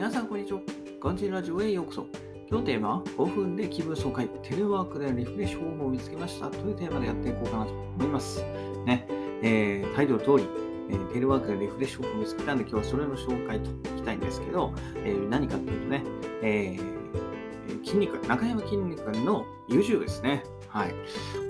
皆さんこんにちはガンジーラジオへようこそ。今日のテーマは5分で気分爽快、テレワークでリフレッシュ方法を見つけましたというテーマでやっていこうかなと思います。ね、えー、タイトル通り、えーテレワークでリフレッシュ方法を見つけたんで今日はそれの紹介といきたいんですけど、えー何かっていうとね、えー筋肉、中山筋肉のユジュですね。はい。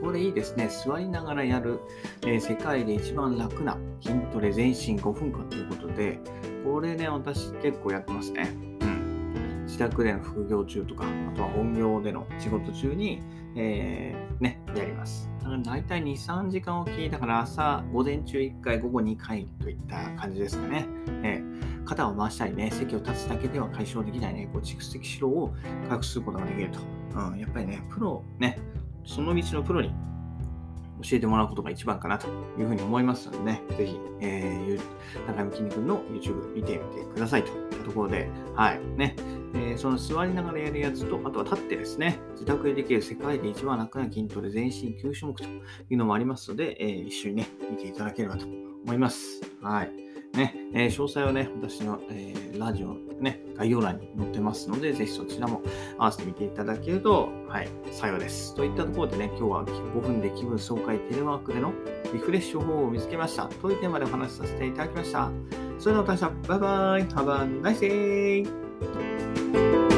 これいいですね。座りながらやる、えー世界で一番楽な筋トレ全身5分間ということで、これね、私結構やってますね。うん。自宅での副業中とか、あとは本業での仕事中に、えーね、やります。だから大体2、3時間おきだから朝、午前中1回、午後2回といった感じですかね。えー肩を回したりね、席を立つだけでは解消できないね、こう蓄積疲労を回復することができると。うん、やっぱりね、プロ、ね、その道のプロに教えてもらうことが一番かなというふうに思いますのでね、ぜひ、えー、中山きんに君の YouTube 見てみてくださいと。いうところで、はい、ね、えーその座りながらやるやつと、あとは立ってですね、自宅でできる世界で一番楽な筋トレ全身9種目というのもありますので、えー一緒にね、見ていただければと思います。はい。ね、えー詳細はね、私の、えーラジオね、概要欄に載ってますので、ぜひそちらも合わせてみていただけると、はい、幸いです。といったところでね、今日は5分で気分爽快テレワークでのリフレッシュ方法を見つけました。というテーマでお話しさせていただきました。それでは私は、バイバイ !Have a nice!